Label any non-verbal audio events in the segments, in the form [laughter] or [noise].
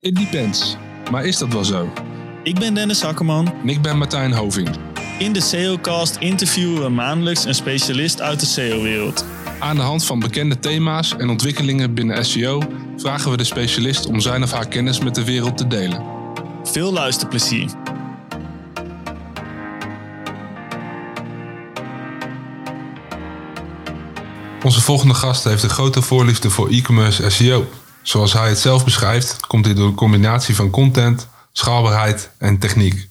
It depends. Maar is dat wel zo? Ik ben Dennis Akkerman. En ik ben Martijn Hoving. In de SEOcast interviewen we maandelijks een specialist uit de SEO-wereld. Aan de hand van bekende thema's en ontwikkelingen binnen SEO vragen we de specialist om zijn of haar kennis met de wereld te delen. Veel luisterplezier. Onze volgende gast heeft een grote voorliefde voor e-commerce SEO. Zoals hij het zelf beschrijft, komt dit door een combinatie van content, schaalbaarheid en techniek.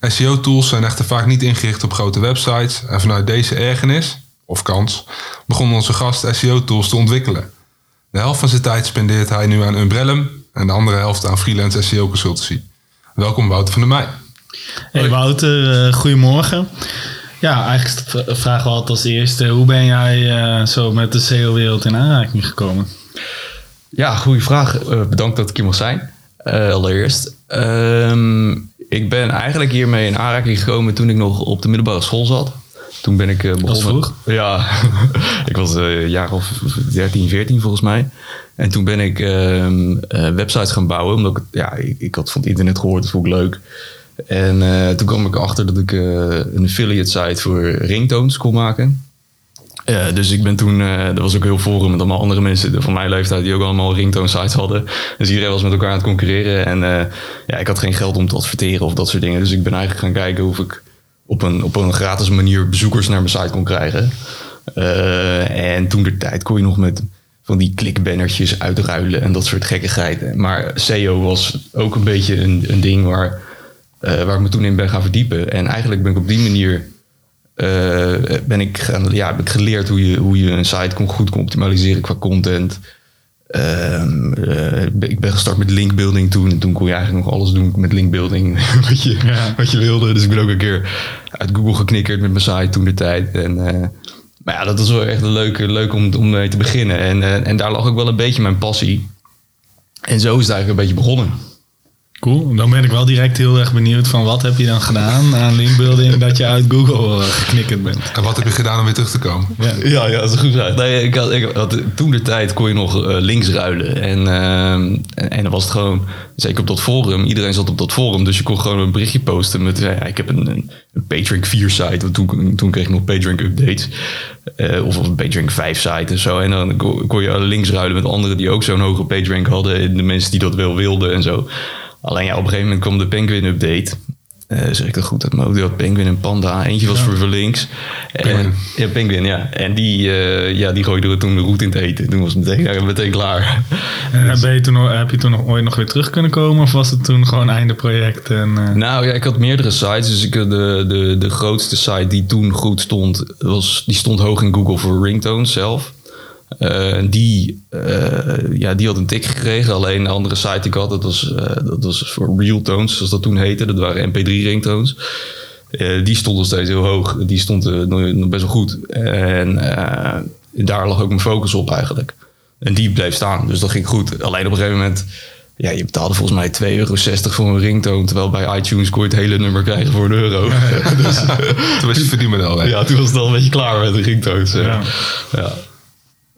SEO-tools zijn echter vaak niet ingericht op grote websites en vanuit deze ergernis, of kans, begon onze gast SEO-tools te ontwikkelen. De helft van zijn tijd spendeert hij nu aan Umbrellum en de andere helft aan freelance SEO-consultancy. Welkom Wouter van der Meij. Hey Wouter, uh, goedemorgen. Ja, eigenlijk vragen we altijd als eerste, hoe ben jij uh, zo met de SEO-wereld in aanraking gekomen? Ja, goede vraag. Uh, bedankt dat ik hier mag zijn. allereerst. Ehm, ik ben eigenlijk hiermee in aanraking gekomen toen ik nog op de middelbare school zat. Toen ben ik uh, begonnen. vroeg? Ja, [laughs] ik was een jaar of 13, 14 volgens mij. En toen ben ik uh, websites gaan bouwen. Omdat ik, ja, ik, ik, had van het internet gehoord, dat vond ik leuk. En toen kwam ik achter dat ik een affiliate site voor ringtones kon maken. Dus ik ben toen, uh, er was ook heel forum met allemaal andere mensen van mijn leeftijd die ook allemaal ringtone sites hadden. Dus iedereen was met elkaar aan het concurreren. En uh, ja, ik had geen geld om te adverteren of dat soort dingen. Dus ik ben eigenlijk gaan kijken of ik op een, op een gratis manier bezoekers naar mijn site kon krijgen. Uh, en toen de tijd kon je nog met van die klikbannertjes uitruilen en dat soort gekkigheid. Maar SEO was ook een beetje een, een ding waar, waar ik me toen in ben gaan verdiepen. En eigenlijk ben ik op die manier uh, ben ik, ja, heb ik geleerd hoe je, hoe je een site kon, goed kon optimaliseren qua content. Uh, uh, ik ben gestart met linkbuilding toen. En toen kon je eigenlijk nog alles doen met linkbuilding [laughs] wat, je, ja. wat je wilde. Dus ik ben ook een keer uit Google geknikkerd met mijn site toen de tijd. En, maar ja, dat was wel echt een leuke, leuk om, om mee te beginnen. En, en daar lag ook wel een beetje mijn passie. En zo is het eigenlijk een beetje begonnen. Cool. Dan ben ik wel direct heel erg benieuwd van wat heb je dan gedaan aan linkbuilding dat je uit Google uh, geknikkerd bent. En wat heb je gedaan om weer terug te komen? Ja, ja, ja dat is een goed vraag. Nee, ik had, ik had, toen de tijd kon je nog uh, links ruilen. En, uh, en, en, dan was het gewoon, zeker op dat forum, iedereen zat op dat forum. Dus je kon gewoon een berichtje posten met, ja, ik heb een, een, een PageRank 4 site. Want toen, toen kreeg ik nog PageRank updates. of een PageRank 5 site en zo. En dan kon je links ruilen met anderen die ook zo'n hoge PageRank hadden. En de mensen die dat wel wilden en zo. Alleen ja, op een gegeven moment kwam de Penguin update. Uh, zeg ik dat goed mijn hoofd? had Penguin en Panda. Eentje was ja. voor Verlinks. En, ja, Penguin, ja. En die, uh, ja, die gooide er toen de route in te eten. Toen was het meteen, ja, meteen klaar. En dus. ben je toen, heb je toen nog ooit nog weer terug kunnen komen? Of was het toen gewoon einde project? En, uh... Nou ja, ik had meerdere sites. Dus ik, de, de, de grootste site die toen goed stond, was, die stond hoog in Google voor ringtones zelf. Uh, die, uh, ja, die had een tik gekregen. Alleen de andere site die ik had, dat was, uh, dat was voor real tones, zoals dat toen heette. Dat waren MP3 ringtones. die stond nog steeds heel hoog. Die stond nog best wel goed. En daar lag ook mijn focus op eigenlijk. En die bleef staan, dus dat ging goed. Alleen op een gegeven moment... Ja, je betaalde volgens mij 2,60 euro voor een ringtoon. Terwijl bij iTunes kon je het hele nummer krijgen voor een euro. [laughs] Ja. dus, toen was je verdienmodel. Ja, toen was het al een beetje klaar met de ringtoons. Ja. ja.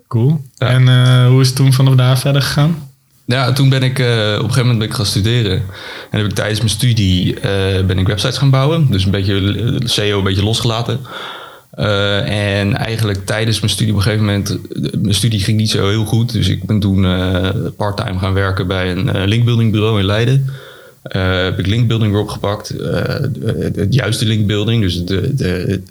Cool. Ja. En uh, hoe is het toen vanaf daar verder gegaan? Ja, toen ben ik uh, op een gegeven moment ben ik gaan studeren. En heb ik tijdens mijn studie uh, ben ik websites gaan bouwen. Dus een beetje SEO een beetje losgelaten. en eigenlijk tijdens mijn studie op een gegeven moment... Mijn studie ging niet zo heel goed. Dus ik ben toen parttime gaan werken bij een linkbuilding bureau in Leiden. heb ik linkbuilding weer opgepakt. het juiste linkbuilding. Dus de, de,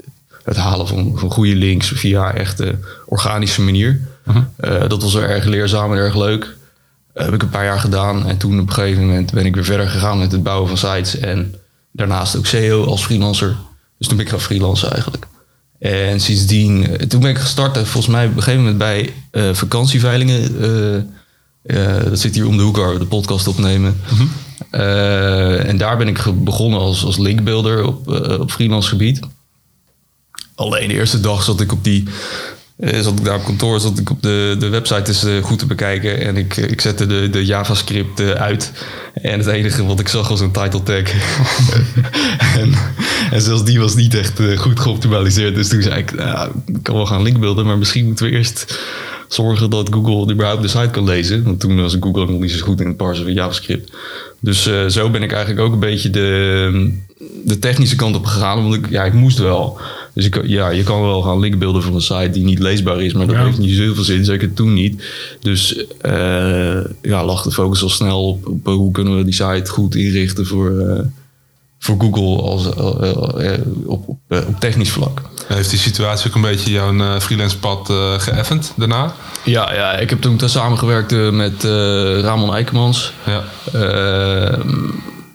het halen van, van goede links via echt organische manier. Uh -huh. uh, dat was wel erg leerzaam en erg leuk. Uh, heb ik een paar jaar gedaan. En toen op een gegeven moment ben ik weer verder gegaan met het bouwen van sites. En daarnaast ook SEO als freelancer. Dus toen ben ik gaan freelancen eigenlijk. En sindsdien, toen ben ik gestart, volgens mij op een gegeven moment bij vakantieveilingen. dat zit hier om de hoek waar we de podcast opnemen. -huh. en daar ben ik begonnen als, als linkbuilder op, op freelance gebied. Alleen de eerste dag zat ik op die. Uh, zat ik daar op kantoor, zat ik op de, de website eens uh, goed te bekijken. En ik, ik zette de, de JavaScript uh, uit. En het enige wat ik zag was een title tag. [laughs] en, en zelfs die was niet echt goed geoptimaliseerd. Dus toen zei ik, nou, ik kan wel gaan linkbeelden, maar misschien moeten we eerst zorgen dat Google überhaupt de site kan lezen. Want toen was Google nog niet zo goed in het parsen van JavaScript. Dus eh, zo ben ik eigenlijk ook een beetje de, de technische kant op gegaan. Want ik, ja, ik moest wel. Dus ik, ja, je kan wel gaan linkbeelden voor een site die niet leesbaar is. Maar dat Ja. heeft niet zoveel zin. Zeker toen niet. Dus eh, ja, lag de focus al snel op, op hoe kunnen we die site goed inrichten voor, eh, voor Google als, eh, op, op, op technisch vlak. Heeft die situatie ook een beetje jouw eh, freelance pad eh geëffend daarna? Ja, ja, ik heb toen samengewerkt met eh, Ramon Eikemans. Ja.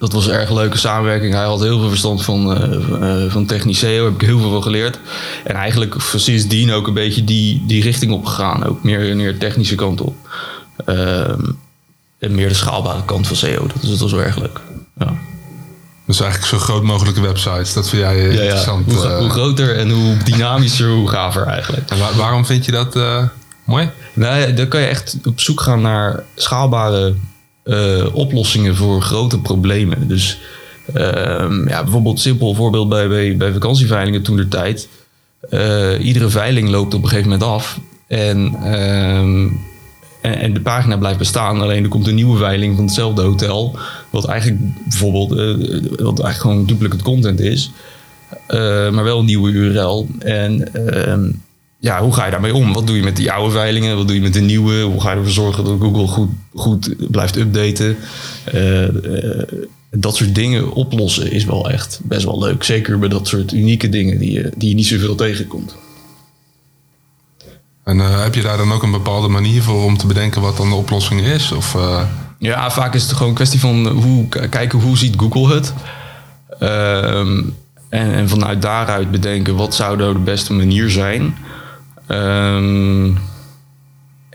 Dat was een erg leuke samenwerking. Hij had heel veel verstand van, eh, van technisch SEO. Daar heb ik heel veel van geleerd. En eigenlijk sindsdien ook een beetje die, die richting opgegaan. Ook meer, meer technische kant op. Ehm, en meer de schaalbare kant van SEO. Dat, dat was wel erg leuk. Ja. Dus eigenlijk zo groot mogelijke websites. Dat vind jij eh, Ja, ja. interessant. Hoe, hoe groter en hoe dynamischer, hoe gaver eigenlijk. En wa- waarom vind je dat mooi? Nee, dan kan je echt op zoek gaan naar schaalbare eh, oplossingen voor grote problemen. Dus ehm, ja, bijvoorbeeld simpel voorbeeld bij, bij, vakantieveilingen toen de tijd. Eh, iedere veiling loopt op een gegeven moment af. En, ehm, en, en de pagina blijft bestaan. Alleen er komt een nieuwe veiling van hetzelfde hotel. Wat eigenlijk bijvoorbeeld eh, wat eigenlijk gewoon duplicate content is. Maar wel een nieuwe URL. En ehm, ja, hoe ga je daarmee om? Wat doe je met die oude veilingen? Wat doe je met de nieuwe? Hoe ga je ervoor zorgen dat Google goed, goed blijft updaten? Eh, eh, dat soort dingen oplossen is wel echt best wel leuk. Zeker bij dat soort unieke dingen die je, die je niet zoveel tegenkomt. En eh, heb je daar dan ook een bepaalde manier voor om te bedenken wat dan de oplossing is? Of, Ja, vaak is het gewoon een kwestie van hoe, kijken hoe ziet Google het. Ehm, en, en vanuit daaruit bedenken wat zou nou de beste manier zijn. Ehm,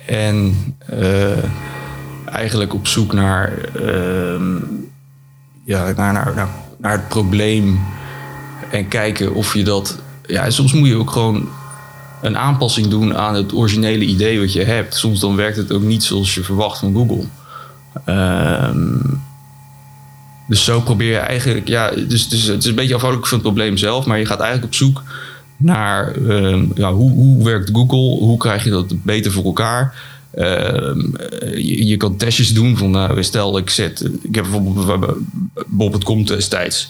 en eh, eigenlijk op zoek naar, ehm, ja, naar, naar, naar, naar het probleem. En kijken of je dat. Ja, soms moet je ook gewoon een aanpassing doen aan het originele idee wat je hebt. Soms dan werkt het ook niet zoals je verwacht van Google. Ehm, dus zo probeer je eigenlijk, ja, dus, dus het is een beetje afhankelijk van het probleem zelf, maar je gaat eigenlijk op zoek naar ehm, ja, hoe, hoe werkt Google, hoe krijg je dat beter voor elkaar. Ehm, je, kan testjes doen van, nou, stel ik zet, ik heb bijvoorbeeld komt destijds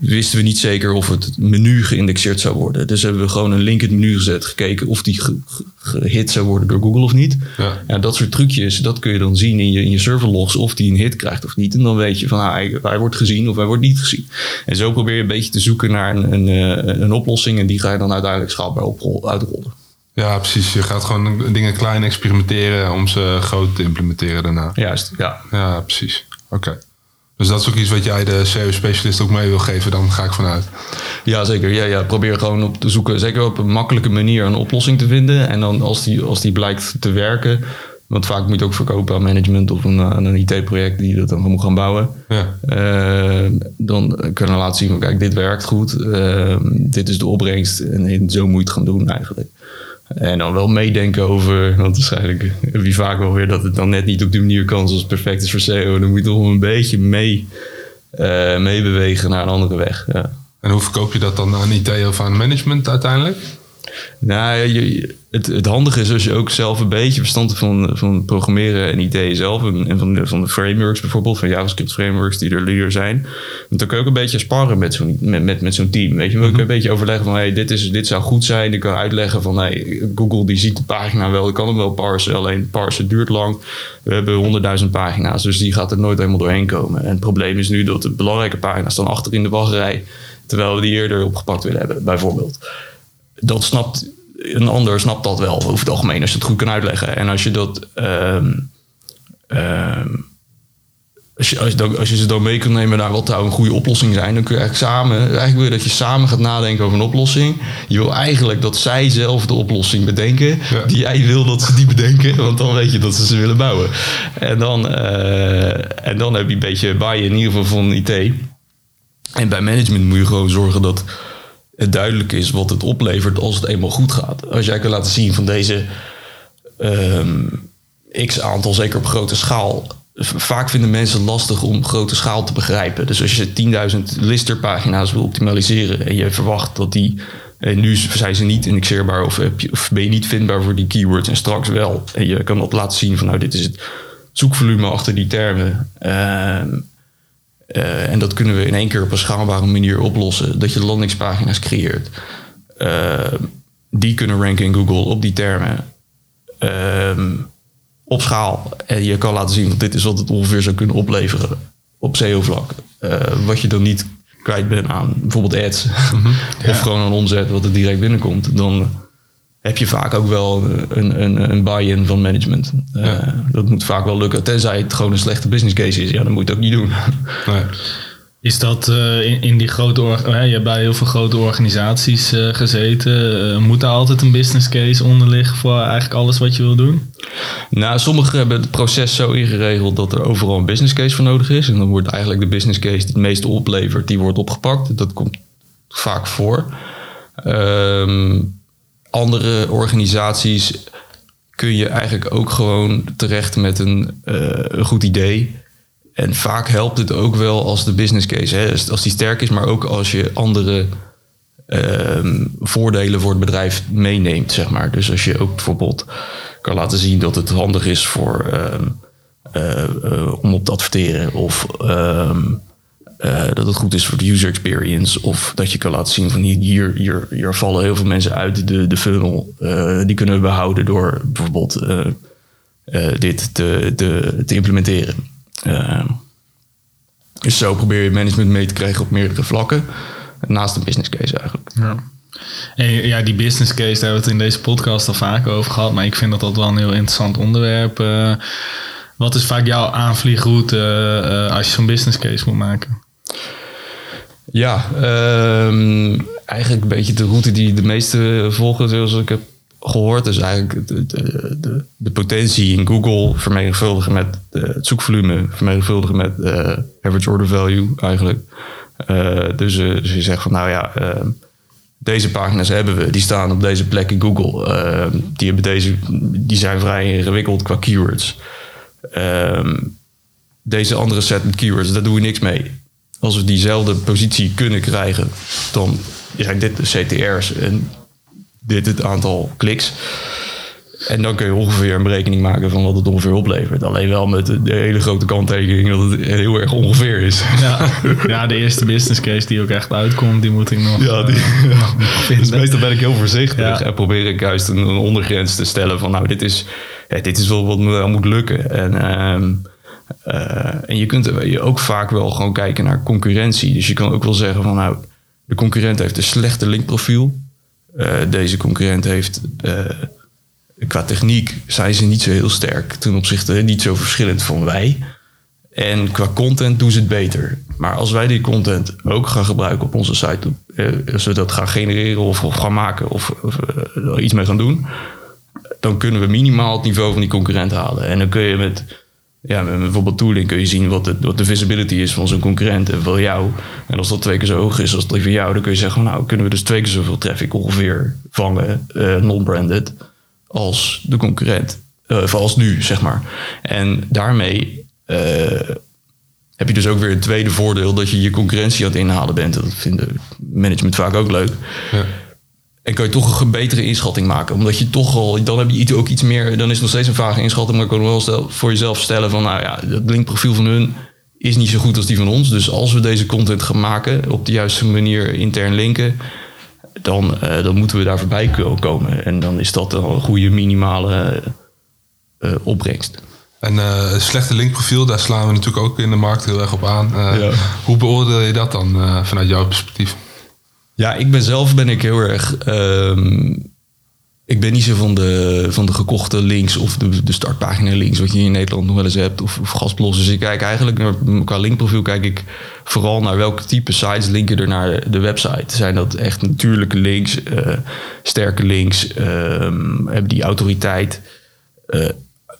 wisten we niet zeker of het menu geïndexeerd zou worden. Dus hebben we gewoon een link in het menu gezet, gekeken of die ge- ge- gehit zou worden door Google of niet. Ja. Ja, dat soort trucjes, dat kun je dan zien in je, in je serverlogs of die een hit krijgt of niet. En dan weet je van ah, hij, hij wordt gezien of hij wordt niet gezien. En zo probeer je een beetje te zoeken naar een, een, eh, een oplossing en die ga je dan uiteindelijk schaalbaar uitrollen. ja, precies. Je gaat gewoon dingen klein experimenteren om ze groot te implementeren daarna. Juist, ja. Ja, precies. Oké. Dus dat is ook iets wat jij de SEO-specialist ook mee wil geven, dan ga ik vanuit. Ja, zeker. Ja, ja, probeer gewoon op te zoeken, zeker op een makkelijke manier, een oplossing te vinden. En dan als die, als die blijkt te werken, want vaak moet je ook verkopen aan management of een, aan een IT-project die dat dan moet gaan bouwen. Ja. Eh, dan kunnen we laten zien kijk, dit werkt goed. Eh, dit is de opbrengst en zo moet je het gaan doen eigenlijk. En dan wel meedenken over, want waarschijnlijk heb je vaak wel weer dat het dan net niet op die manier kan zoals perfect is voor SEO. Dan moet je toch een beetje mee, eh, meebewegen naar een andere weg. Ja. En hoe verkoop je dat dan aan IT of aan management uiteindelijk? Nou, je, het, het handige is als je ook zelf een beetje verstand hebt van, van programmeren en ideeën zelf. En, en van, de, van de frameworks bijvoorbeeld, van JavaScript frameworks die er, die er zijn. Want dan kun je ook een beetje sparren met zo'n met, met, met zo'n team. Weet je, dan kun je een beetje overleggen van hey, dit, is, dit zou goed zijn. Ik kan uitleggen van hey, Google die ziet de pagina wel, ik kan hem wel parsen. Alleen parsen duurt lang. We hebben 100.000 pagina's, dus die gaat er nooit helemaal doorheen komen. En het probleem is nu dat de belangrijke pagina's staan achter in de wachtrij. Terwijl we die eerder opgepakt willen hebben, bijvoorbeeld dat snapt een ander snapt dat wel over het algemeen als je het goed kan uitleggen. En als je dat ehm, ehm, als je, als, je dan, als je ze dan mee kunt nemen naar wat zou een goede oplossing zijn, dan kun je eigenlijk samen, eigenlijk wil je dat je samen gaat nadenken over een oplossing. Je wil eigenlijk dat zij zelf de oplossing bedenken, Ja. die jij wil dat ze die bedenken, want dan weet je dat ze ze willen bouwen. En dan, eh, en dan heb je een beetje buy in ieder geval van IT. En bij management moet je gewoon zorgen dat het duidelijk is wat het oplevert als het eenmaal goed gaat. Als jij kan laten zien van deze ehm, x aantal, zeker op grote schaal. Vaak vinden mensen lastig om grote schaal te begrijpen. Dus als je 10.000 listerpagina's wil optimaliseren en je verwacht dat die En nu zijn ze niet indexeerbaar of, of ben je niet vindbaar voor die keywords en straks wel. En je kan dat laten zien van nou dit is het zoekvolume achter die termen. Ehm, eh, en dat kunnen we in één keer op een schaalbare manier oplossen. Dat je landingspagina's creëert. Ehm, die kunnen ranken in Google op die termen. Ehm, op schaal. En je kan laten zien dat dit is wat het ongeveer zou kunnen opleveren op SEO-vlak. Eh, wat je dan niet kwijt bent aan bijvoorbeeld ads. [laughs] of gewoon een omzet wat er direct binnenkomt. Dan heb je vaak ook wel een, een, een buy-in van management. Eh, dat moet vaak wel lukken. Tenzij het gewoon een slechte business case is. Ja, dan moet je het ook niet doen. Nee. Is dat eh, in, in die grote... hè, je hebt bij heel veel grote organisaties eh, gezeten. Moet daar altijd een business case onder liggen voor eigenlijk alles wat je wil doen? Nou, sommigen hebben het proces zo ingeregeld dat er overal een business case voor nodig is. En dan wordt eigenlijk de business case die het meeste oplevert, die wordt opgepakt. Dat komt vaak voor. Ehm, andere organisaties kun je eigenlijk ook gewoon terecht met een, eh, een goed idee. En vaak helpt het ook wel als de business case, hè, als- die sterk is, maar ook als je andere ehm, voordelen voor het bedrijf meeneemt, zeg maar. Dus als je ook bijvoorbeeld kan laten zien dat het handig is voor, ehm, eh, eh, om op te adverteren of eh, dat het goed is voor de user experience of dat je kan laten zien van hier, hier, hier, vallen heel veel mensen uit de, de funnel. Eh, die kunnen we behouden door bijvoorbeeld eh, dit te, te, te implementeren. Ehm, dus zo probeer je management mee te krijgen op meerdere vlakken. Naast de business case eigenlijk. Ja. Ja, die business case, daar hebben we het in deze podcast al vaak over gehad. Maar ik vind dat dat wel een heel interessant onderwerp. Wat is vaak jouw aanvliegroute als je zo'n business case moet maken? Ja, ehm, eigenlijk een beetje de route die de meeste volgen, zoals ik heb gehoord. is eigenlijk de, de, de, de potentie in Google vermenigvuldigen met het zoekvolume, vermenigvuldigen met eh, average order value eigenlijk. Eh, dus, eh, dus je zegt van nou ja, ehm, deze pagina's hebben we, die staan op deze plek in Google. Ehm, die, hebben deze, die zijn vrij ingewikkeld qua keywords. Deze andere set met keywords, daar doen we niks mee. Als we diezelfde positie kunnen krijgen, dan zijn dit de CTR's en dit het aantal kliks. En dan kun je ongeveer een berekening maken van wat het ongeveer oplevert. Alleen wel met de, hele grote kanttekening dat het heel erg ongeveer is. Ja, ja, de eerste business case die ook echt uitkomt, die moet ik nog, Ja, die- eh, nog [laughs] Dus meestal ben ik heel voorzichtig Ja. en probeer ik juist een, ondergrens te stellen van nou, dit is, ja, dit is wel wat me wel moet lukken. En, ehm, eh, en je kunt ook vaak wel gewoon kijken naar concurrentie. Dus je kan ook wel zeggen van nou, de concurrent heeft een slechte linkprofiel. Eh, deze concurrent heeft eh, qua techniek zijn ze niet zo heel sterk ten opzichte niet zo verschillend van wij. En qua content doen ze het beter. Maar als wij die content ook gaan gebruiken op onze site, eh, als we dat gaan genereren of, gaan maken of, of eh, iets mee gaan doen, dan kunnen we minimaal het niveau van die concurrent halen. En dan kun je met, ja, met bijvoorbeeld tooling kun je zien wat de, wat de visibility is van zo'n concurrent en van jou. En als dat twee keer zo hoog is als die van jou, dan kun je zeggen, nou kunnen we dus twee keer zoveel traffic ongeveer vangen, eh, non-branded, als de concurrent. Of als nu, zeg maar. En daarmee eh, heb je dus ook weer een tweede voordeel dat je je concurrentie aan het inhalen bent. Dat vinden management vaak ook leuk. Ja. En kan je toch een betere inschatting maken. Omdat je toch al, dan heb je ook iets meer, dan is het nog steeds een vage inschatting. Maar kan je wel stel, voor jezelf stellen van, nou ja, het linkprofiel van hun is niet zo goed als die van ons. Dus als we deze content gaan maken, op de juiste manier intern linken, dan, eh, dan moeten we daar voorbij ko- komen. En dan is dat een goede minimale eh, opbrengst. En eh, een slechte linkprofiel, daar slaan we natuurlijk ook in de markt heel erg op aan. Eh, Ja. Hoe beoordeel je dat dan eh, vanuit jouw perspectief? Ja, ik ben zelf ben ik heel erg. ehm, ik ben niet zo van de, van de gekochte links of de, de startpagina links, wat je in Nederland nog wel eens hebt, of, of. Dus ik kijk eigenlijk naar, qua linkprofiel kijk ik vooral naar welke type sites linken er naar de website. Zijn dat echt natuurlijke links, eh, sterke links, ehm, hebben die autoriteit? eh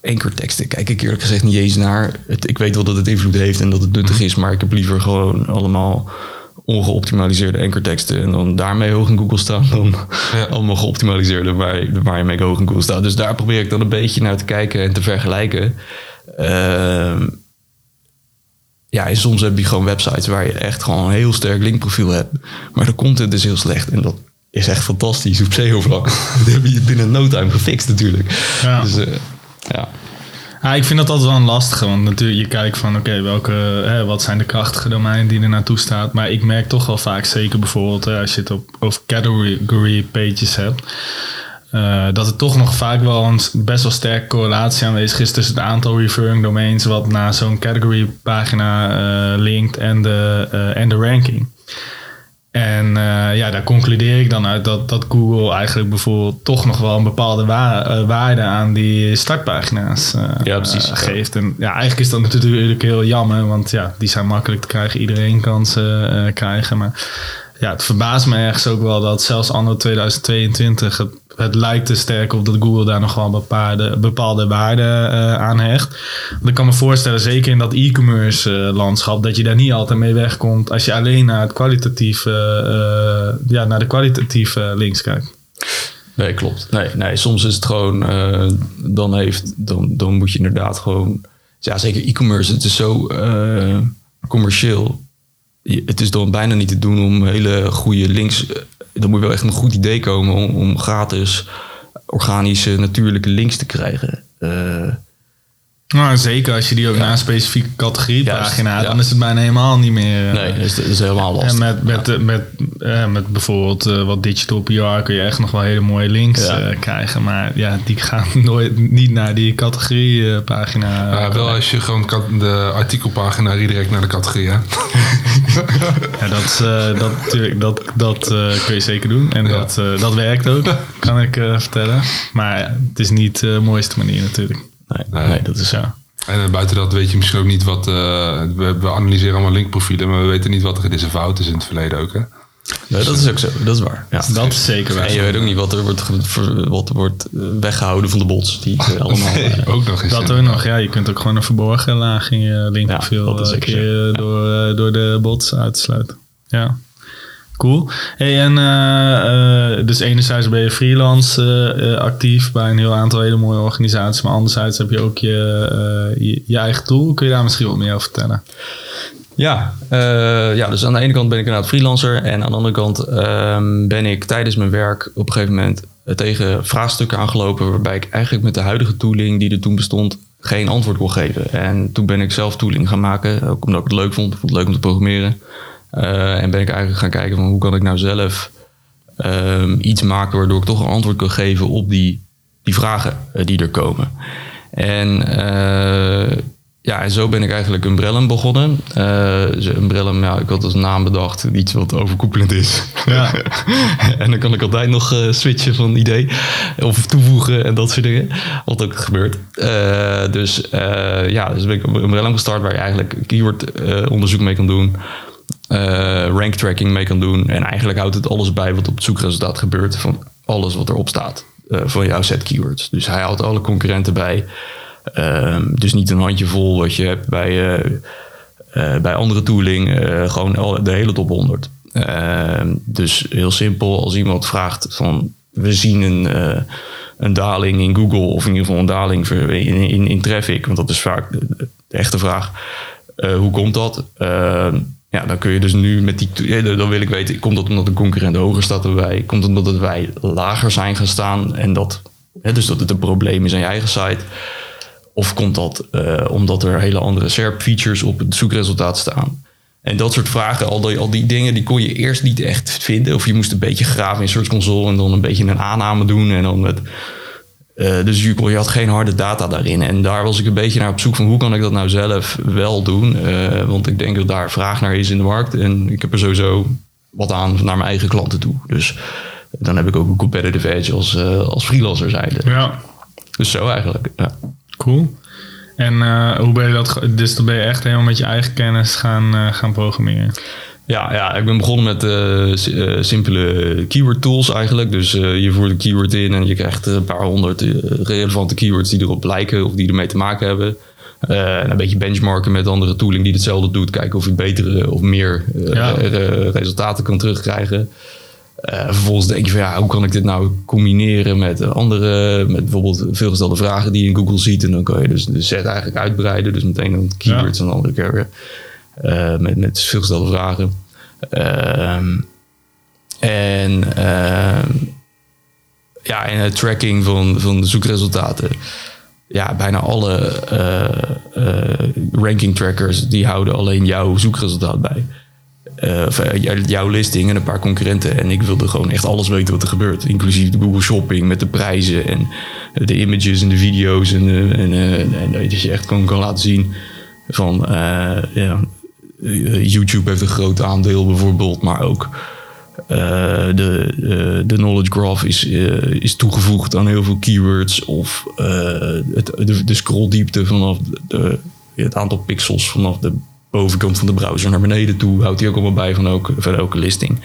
ankerteksten kijk ik eerlijk gezegd niet eens naar. Ik weet wel dat het invloed heeft en dat het nuttig is, maar ik heb liever gewoon allemaal ongeoptimaliseerde ankerteksten en dan daarmee hoog in Google staan dan Ja. [laughs] allemaal geoptimaliseerde waar, waar je mee hoog in Google staat. Dus daar probeer ik dan een beetje naar te kijken en te vergelijken. Ehm, ja, en soms heb je gewoon websites waar je echt gewoon een heel sterk linkprofiel hebt, maar de content is heel slecht en dat is echt fantastisch op SEO-vlak. [laughs] dat heb je binnen no time gefixt natuurlijk. Ja. Dus eh, ja. Ja, ik vind dat altijd wel een lastige, want natuurlijk je kijkt van oké, welke, wat zijn de krachtige domeinen die er naartoe staat. Maar ik merk toch wel vaak, zeker bijvoorbeeld als je het op over category pages hebt, eh, dat er toch nog vaak wel een best wel sterke correlatie aanwezig is tussen het aantal referring domains wat naar zo'n category pagina eh, linkt en de, eh, en de ranking. En eh, ja, daar concludeer ik dan uit dat, dat Google eigenlijk bijvoorbeeld toch nog wel een bepaalde wa- eh, waarde aan die startpagina's eh, Ja, precies. geeft. En ja, eigenlijk is dat natuurlijk heel jammer, want ja, die zijn makkelijk te krijgen. Iedereen kan ze krijgen. Maar ja, het verbaast me ergens ook wel dat zelfs anno 2022 het, het lijkt er sterk op dat Google daar nog wel bepaalde, bepaalde waarden eh, aan hecht. Ik kan me voorstellen, zeker in dat e-commerce eh, landschap, dat je daar niet altijd mee wegkomt als je alleen naar het kwalitatieve, eh, ja, naar de kwalitatieve links kijkt. Nee, klopt. Nee, nee, soms is het gewoon, dan, heeft, dan, dan moet je inderdaad gewoon, ja, zeker e-commerce, het is zo commercieel. Het is dan bijna niet te doen om hele goede links, dan moet wel echt een goed idee komen om, om gratis organische, natuurlijke links te krijgen. Eh, Nou, zeker als je die ook naar een specifieke categoriepagina Juist, hebt, dan is het bijna helemaal niet meer. eh, nee, dat is, helemaal lastig. En met, met, met, met, eh, met bijvoorbeeld eh, wat digital PR kun je echt nog wel hele mooie links Ja. eh, krijgen. Maar ja, die gaan [laughs] nooit niet naar die categoriepagina. Ja, wel als je gewoon de artikelpagina redirect naar de categorie. [laughs] Ja, dat, eh, dat, tuurlijk, dat, dat eh, kun je zeker doen. En Ja. dat, eh, dat werkt ook, kan ik eh, vertellen. Maar ja, het is niet de mooiste manier natuurlijk. Nee, nee, dat is zo. Ja. En eh, buiten dat weet je misschien ook niet wat... eh, we, we analyseren allemaal linkprofielen, maar we weten niet wat er is en fout is in het verleden ook. Hè? Nee, dat is ook zo, dat is waar. Ja. Dat is zeker waar. En je weet ook niet wat er wordt, wat wordt eh, weggehouden van de bots. Die [laughs] allemaal, [laughs] ook nog eens. Dat ja. ook nog, ja. Je kunt ook gewoon een verborgen laag in je linkprofiel Ja, dat is door, door de bots uit te sluiten. Ja, cool. Hey, en eh, eh, dus enerzijds ben je freelance eh, actief bij een heel aantal hele mooie organisaties, maar anderzijds heb je ook je, je, je eigen tool. Kun je daar misschien wat meer over vertellen? Ja, ja, dus aan de ene kant ben ik inderdaad freelancer. En aan de andere kant ehm, ben ik tijdens mijn werk op een gegeven moment tegen vraagstukken aangelopen. Waarbij ik eigenlijk met de huidige tooling die er toen bestond geen antwoord kon geven. En toen ben ik zelf tooling gaan maken. Ook omdat ik het leuk vond. Ik vond het leuk om te programmeren. Eh, en ben ik eigenlijk gaan kijken van hoe kan ik nou zelf ehm, iets maken waardoor ik toch een antwoord kan geven op die, die vragen eh, die er komen. En eh, ja, en zo ben ik eigenlijk Umbrellum begonnen. Dus Umbrellum, ja, ik had als naam bedacht iets wat overkoepelend is. Ja. [laughs] en dan kan ik altijd nog switchen van idee of toevoegen en dat soort dingen. Wat ook gebeurt. Dus ja, dus ben ik Umbrellum gestart waar je eigenlijk keyword onderzoek mee kan doen. Eh, rank tracking mee kan doen. En eigenlijk houdt het alles bij wat op het zoekresultaat gebeurt. Van alles wat erop staat eh, van jouw set keywords. Dus hij houdt alle concurrenten bij. Ehm, dus niet een handjevol wat je hebt bij, eh, bij andere tooling. gewoon de hele top 100. Ehm, dus heel simpel, als iemand vraagt van... we zien een, een daling in Google... of in ieder geval een daling in, in, in traffic... want dat is vaak de, echte vraag. Hoe komt dat? Ja, dan kun je dus nu met die... Dan wil ik weten, komt dat omdat een concurrent hoger staat dan wij? Komt het omdat wij lager zijn gaan staan... en dat, hè, dus dat het een probleem is aan je eigen site... Of komt dat eh, omdat er hele andere SERP-features op het zoekresultaat staan? En dat soort vragen, al die, al die dingen, die kon je eerst niet echt vinden. Of je moest een beetje graven in Search Console en dan een beetje een aanname doen. En dan met, eh, dus je, had geen harde data daarin. En daar was ik een beetje naar op zoek van hoe kan ik dat nou zelf wel doen. Eh, want ik denk dat daar vraag naar is in de markt. En ik heb er sowieso wat aan naar mijn eigen klanten toe. Dus dan heb ik ook een competitive edge als, eh, als freelancer zijnde. Ja, Dus zo eigenlijk, ja. cool. En hoe ben je dat? Dus dan ben je echt helemaal met je eigen kennis gaan, gaan programmeren. Ja, ja, ik ben begonnen met eh, eh, simpele keyword tools eigenlijk. Dus eh, je voert een keyword in en je krijgt een paar honderd relevante keywords die erop lijken of die ermee te maken hebben. En een beetje benchmarken met andere tooling die hetzelfde doet. Kijken of je betere of meer Ja. resultaten kan terugkrijgen. Vervolgens denk je van ja, hoe kan ik dit nou combineren met andere, met bijvoorbeeld veelgestelde vragen die je in Google ziet. En dan kan je dus de set eigenlijk uitbreiden. Dus meteen een keywords en andere keer weer eh, met, met veelgestelde vragen. Ehm, En, ehm, ja, en het tracking van, van de zoekresultaten. Ja, bijna alle eh, ranking trackers die houden alleen jouw zoekresultaat bij. Eh, of, jou- jouw listing en een paar concurrenten. En ik wilde gewoon echt alles weten wat er gebeurt. Inclusief de Google Shopping met de prijzen en de images en de video's. En, en, dat je echt kan, kan laten zien van ja, YouTube heeft een groot aandeel bijvoorbeeld. Maar ook eh, de, eh, de knowledge graph is, eh, is toegevoegd aan heel veel keywords. Of eh, het, de, de scrolldiepte vanaf de, het aantal pixels vanaf de bovenkant van de browser naar beneden toe. Houdt hij ook allemaal bij van elke, van elke listing.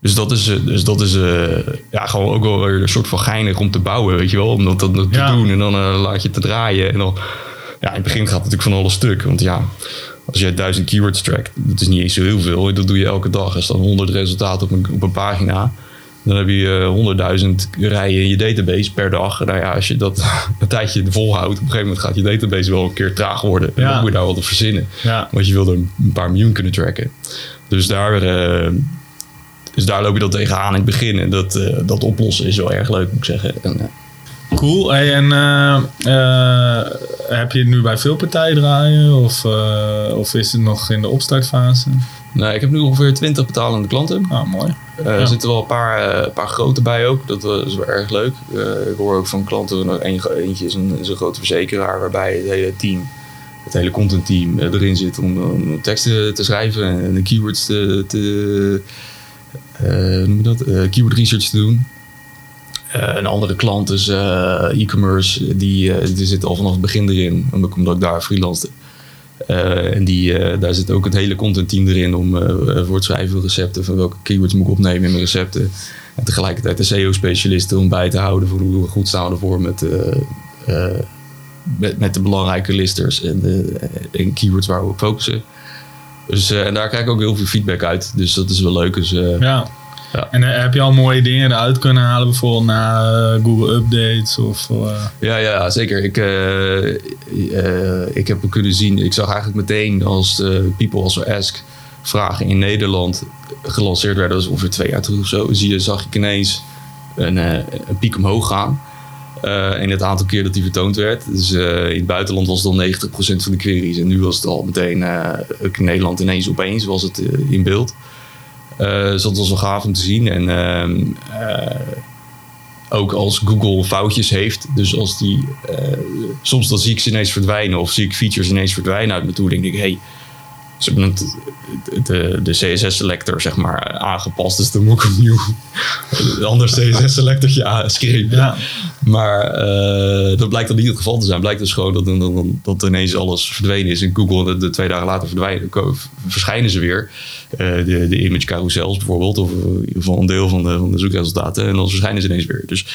Dus dat is, eh, dus dat is eh, ja, gewoon ook wel weer een soort van geinig om te bouwen, weet je wel. Om dat, dat te Ja. doen en dan eh, laat je het te draaien. En dan, ja, in het begin gaat het natuurlijk van alles stuk. Want ja, als jij duizend keywords trackt, dat is niet eens zo heel veel. Dat doe je elke dag. Er staan honderd resultaten op een, op een pagina. Dan heb je honderdduizend rijen in je database per dag. Nou ja, als je dat een tijdje volhoudt, op een gegeven moment gaat je database wel een keer traag worden. En Ja. dan moet je daar wat op verzinnen. Ja. Want je wil er een paar miljoen kunnen tracken. Dus daar, eh, dus daar loop je dan tegenaan in het begin. En dat, eh, dat oplossen is wel erg leuk, moet ik zeggen. En, eh, Cool. Hey, en eh, eh, heb je het nu bij veel partijen draaien? Of, eh, of is het nog in de opstartfase? nou, ik heb nu ongeveer 20 betalende klanten. Ah, mooi. Ja. Er zitten wel een paar, eh, paar grote bij ook. Dat is wel erg leuk. Ik hoor ook van klanten, een, eentje is een, is een grote verzekeraar waarbij het hele team, het hele contentteam erin zit om, om teksten te schrijven en de keywords te, te hoe noem je dat? Keyword research te doen. Eh, een andere klant is eh, e-commerce, die, eh, die zit al vanaf het begin erin, omdat ik daar freelance. Eh, en die, daar zit ook het hele contentteam erin om voor het schrijven van recepten, van welke keywords moet ik opnemen in mijn recepten. En tegelijkertijd de SEO-specialisten om bij te houden voor hoe goed staan we ervoor met, met, met de belangrijke listers en de en keywords waar we op focussen. Dus, en daar krijg ik ook heel veel feedback uit. Dus dat is wel leuk. Dus, Ja. Ja. En eh, heb je al mooie dingen eruit kunnen halen, bijvoorbeeld na eh, Google Updates? Of, eh, Ja, ja, zeker. Ik, eh, ik heb kunnen zien, ik zag eigenlijk meteen als eh, People Also Ask vragen in Nederland gelanceerd werden, dat is ongeveer twee jaar terug of zo, zie je, zag ik ineens een, een piek omhoog gaan. eh in het aantal keer dat die vertoond werd. Dus in het buitenland was het al 90% van de queries. En nu was het al meteen, ook in Nederland ineens opeens was het in beeld. Dus dat was wel gaaf om te zien. En ehm, eh, ook als Google foutjes heeft. Dus als die. eh, soms dan zie ik ze ineens verdwijnen. Of zie ik features ineens verdwijnen uit mijn tool. denk ik, hey, ze hebben het, de, de CSS-selector zeg maar aangepast. Dus dan moet ik opnieuw een ander CSS-selectortje aanscriben. ja. Maar eh, dat blijkt dan niet het geval te zijn. Blijkt dus gewoon dat, dat, dat, ineens alles verdwenen is. En Google de, de twee dagen later verdwijnen, verschijnen ze weer. Eh, de, de image carousels bijvoorbeeld. Of in ieder geval een deel van de, van de zoekresultaten. En dan verschijnen ze ineens weer. Dus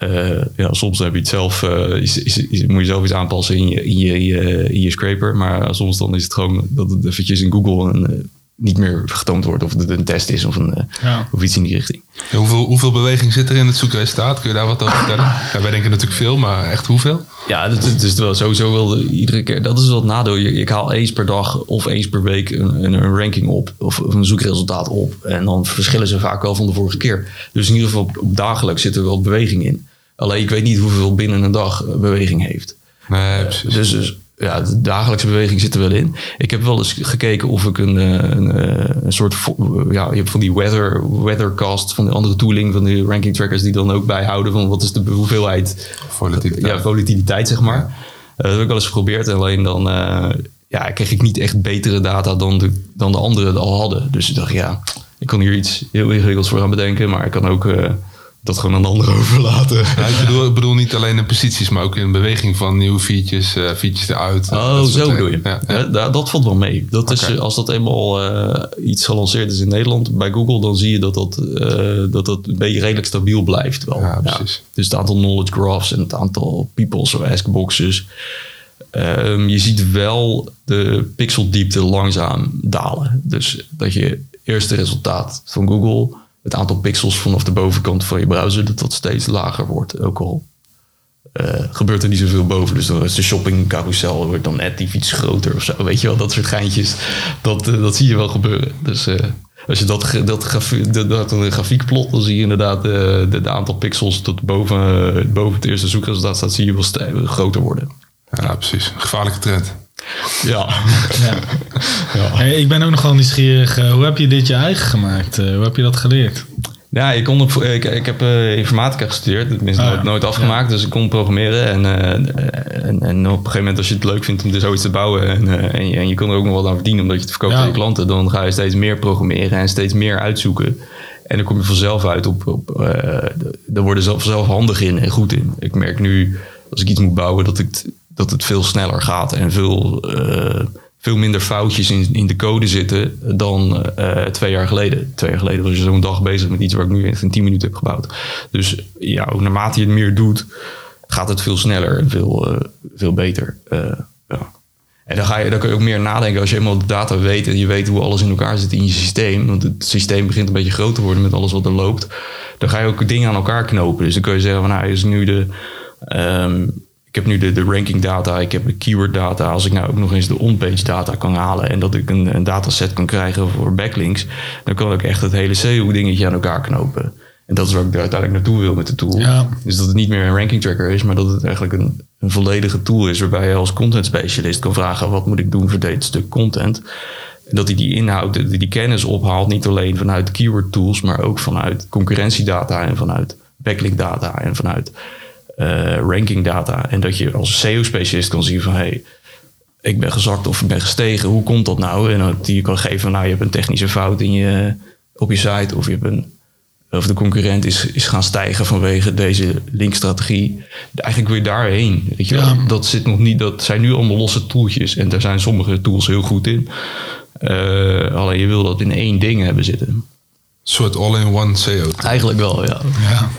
eh, ja, soms heb je het zelf, eh, is, is, moet je zelf iets aanpassen in je, je, je scraper. Maar soms dan is het gewoon dat het eventjes in Google een, eh, niet meer getoond wordt. Of het een test is of, een, eh, Ja. of iets in die richting. Ja, Hoeveel, hoeveel beweging zit er in het zoekresultaat? Kun je daar wat over vertellen? Ja, wij denken natuurlijk veel, maar echt hoeveel? Ja, dat, dat is wel sowieso wel de- iedere keer. Dat is wel het nadeel. Ik haal eens per dag of eens per week een, een, een ranking op. Of, of een zoekresultaat op. En dan verschillen ze vaak wel van de vorige keer. Dus in ieder geval op, op dagelijks zit er wel beweging in. Alleen ik weet niet hoeveel binnen een dag eh, beweging heeft. Nee, precies. Dus, dus ja, de dagelijkse beweging zit er wel in. Ik heb wel eens gekeken of ik een, eh, een, eh, een soort... Ja, je hebt van die weather, weathercast van de andere tooling... van de ranking trackers die dan ook bijhouden... van wat is de hoeveelheid Volatiliteit. ja, volatiliteit, zeg maar. Eh, dat heb ik wel eens geprobeerd. Alleen dan ja, kreeg ik niet echt betere data dan de, dan de anderen al hadden. Dus ik dacht, ja, ik kan hier iets heel ingewikkelds voor gaan bedenken. Maar ik kan ook dat gewoon aan de anderen [laughs] overlaten. Ja, ik, bedoel, ik bedoel niet alleen in posities, maar ook in beweging van nieuwe features, features eruit. Oh, Dat zo bedoel je. Ja, ja. Ja, da- dat valt wel mee. Dat is, als dat eenmaal eh, iets gelanceerd is in Nederland bij Google, dan zie je dat dat, eh, dat, dat een beetje redelijk stabiel blijft. Wel. Ja, precies. Dus het aantal knowledge graphs en het aantal people, zo ask boxes. Ehm, je ziet wel de pixeldiepte langzaam dalen. Dus dat je eerste resultaat van Google, het aantal pixels vanaf de bovenkant van je browser, dat steeds lager wordt. Ook al eh, gebeurt er niet zoveel boven. Dus dan is de shopping carousel wordt dan net iets groter of zo. Weet je wel, dat soort geintjes. Dat, eh, dat zie je wel gebeuren. Dus, eh, Als je dat, dat, grafie- dat, een grafiek plot, dan zie je inderdaad de, de aantal pixels tot boven, boven het eerste zoekresultaat staat, zie je wel groter worden. Ja, precies. Gevaarlijke trend. Ja. Ja. [laughs] Hey, ik ben ook nogal nieuwsgierig. eh, hoe heb je dit je eigen gemaakt? Eh, hoe heb je dat geleerd? Ja, ik, kon op, ik, ik heb eh, informatica gestudeerd, tenminste Ah, nooit, ja. nooit afgemaakt, dus ik kon programmeren. En, en, en op een gegeven moment, als je het leuk vindt om dus zoiets te bouwen en, en, je, en je kan er ook nog wat aan verdienen omdat je het verkoopt Ja. aan je klanten, dan ga je steeds meer programmeren en steeds meer uitzoeken. En dan kom je vanzelf uit op, op daar worden zelf, zelf handig in en goed in. Ik merk nu, als ik iets moet bouwen, dat, ik, dat het veel sneller gaat en veel, eh, veel minder foutjes in, in de code zitten dan eh, twee jaar geleden. Twee jaar geleden was je zo'n dag bezig met iets waar ik nu in 10 minuten heb gebouwd. Dus ja, ook naarmate je het meer doet, gaat het veel sneller en veel, eh, veel beter. Ja. En dan, ga je, dan kun je ook meer nadenken als je eenmaal de data weet en je weet hoe alles in elkaar zit in je systeem. Want het systeem begint een beetje groot te worden met alles wat er loopt. Dan ga je ook dingen aan elkaar knopen. Dus dan kun je zeggen van nou is nu de. ehm, ik heb nu de, de ranking data, ik heb de keyword data. Als ik nou ook nog eens de on-page data kan halen en dat ik een, een dataset kan krijgen voor backlinks, dan kan ik echt het hele SEO dingetje aan elkaar knopen. En dat is waar ik uiteindelijk naartoe wil met de tool. Ja. Dus dat het niet meer een ranking tracker is, maar dat het eigenlijk een, een volledige tool is waarbij je als content specialist kan vragen wat moet ik doen voor dit stuk content. En dat hij die inhoud, die, die kennis ophaalt, niet alleen vanuit keyword tools, maar ook vanuit concurrentiedata en vanuit backlink data en vanuit ranking data. En dat je als SEO-specialist kan zien van hey, ik ben gezakt of ik ben gestegen. Hoe komt dat nou? En dat die je kan geven van nou, je hebt een technische fout in je, op je site of je hebt een of de concurrent is, is gaan stijgen vanwege deze linkstrategie. Eigenlijk weer daarheen. Weet je wel? Ja. Dat, zit nog niet, dat zijn nu allemaal losse tooltjes. En daar zijn sommige tools heel goed in. Eh, alleen je wil dat in één ding hebben zitten. Een soort all-in-one SEO. Eigenlijk wel, ja. Ja.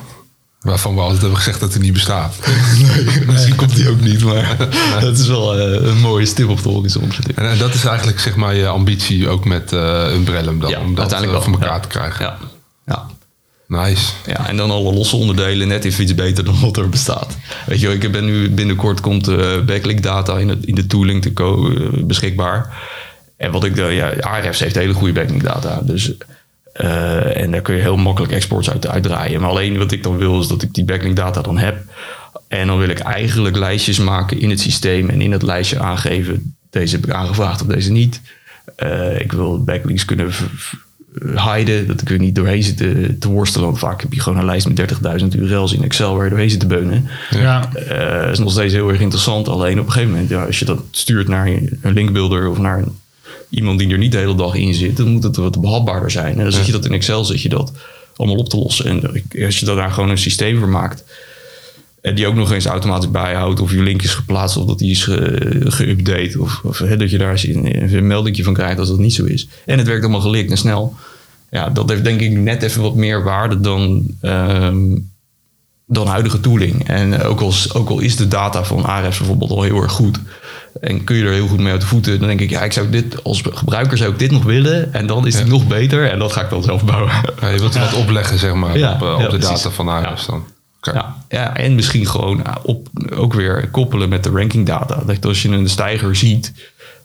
Waarvan we altijd hebben gezegd dat hij niet bestaat. [laughs] [laughs] Misschien komt die ook niet, maar [laughs] dat is wel eh, een mooie stip op de horizon. En, en dat is eigenlijk zeg maar je ambitie ook met eh Umbrellum dan. Ja, om dat uiteindelijk eh, voor elkaar ja. te krijgen. Ja. ja. Nice. Ja, en dan alle losse onderdelen net even iets beter dan wat er bestaat. Weet je, ik ben nu binnenkort komt eh backlink data in, het, in de tooling te beschikbaar. En wat ik dan, ja, Ahrefs heeft hele goede backlink data. Dus, eh, en daar kun je heel makkelijk exports uit uitdraaien. Maar alleen wat ik dan wil is dat ik die backlink data dan heb. En dan wil ik eigenlijk lijstjes maken in het systeem en in het lijstje aangeven. Deze heb ik aangevraagd of deze niet. Eh, ik wil backlinks kunnen hiden, dat ik er niet doorheen zit te, te worstelen. Want vaak heb je gewoon een lijst met 30.000 URL's in Excel waar je doorheen zit te beunen. Ja. Eh, is nog steeds heel erg interessant. Alleen op een gegeven moment, ja, als je dat stuurt naar een linkbuilder of naar een- iemand die er niet de hele dag in zit, dan moet het wat behapbaarder zijn. En dan zit je dat in Excel, zit je dat allemaal op te lossen. En als je daar gewoon een systeem voor maakt, en die ook nog eens automatisch bijhoudt of je link is geplaatst of dat die is ge- geüpdate of, of hè, dat je daar een, melding van krijgt als dat niet zo is. En het werkt allemaal gelikt en snel. Ja, dat heeft denk ik net even wat meer waarde dan, ehm, dan huidige tooling. En eh, ook ook al is de data van Ahrefs bijvoorbeeld al heel erg goed en kun je er heel goed mee uit de voeten, dan denk ik, ja, ik zou dit als gebruiker zou ik dit nog willen en dan is het nog beter en dat ga ik dan zelf bouwen. Ja, je wilt er wat opleggen zeg maar op, eh, op de precies. data van Ares dan. Ja, ja, en misschien gewoon op, ook weer koppelen met de ranking data. Dat als je een stijger ziet,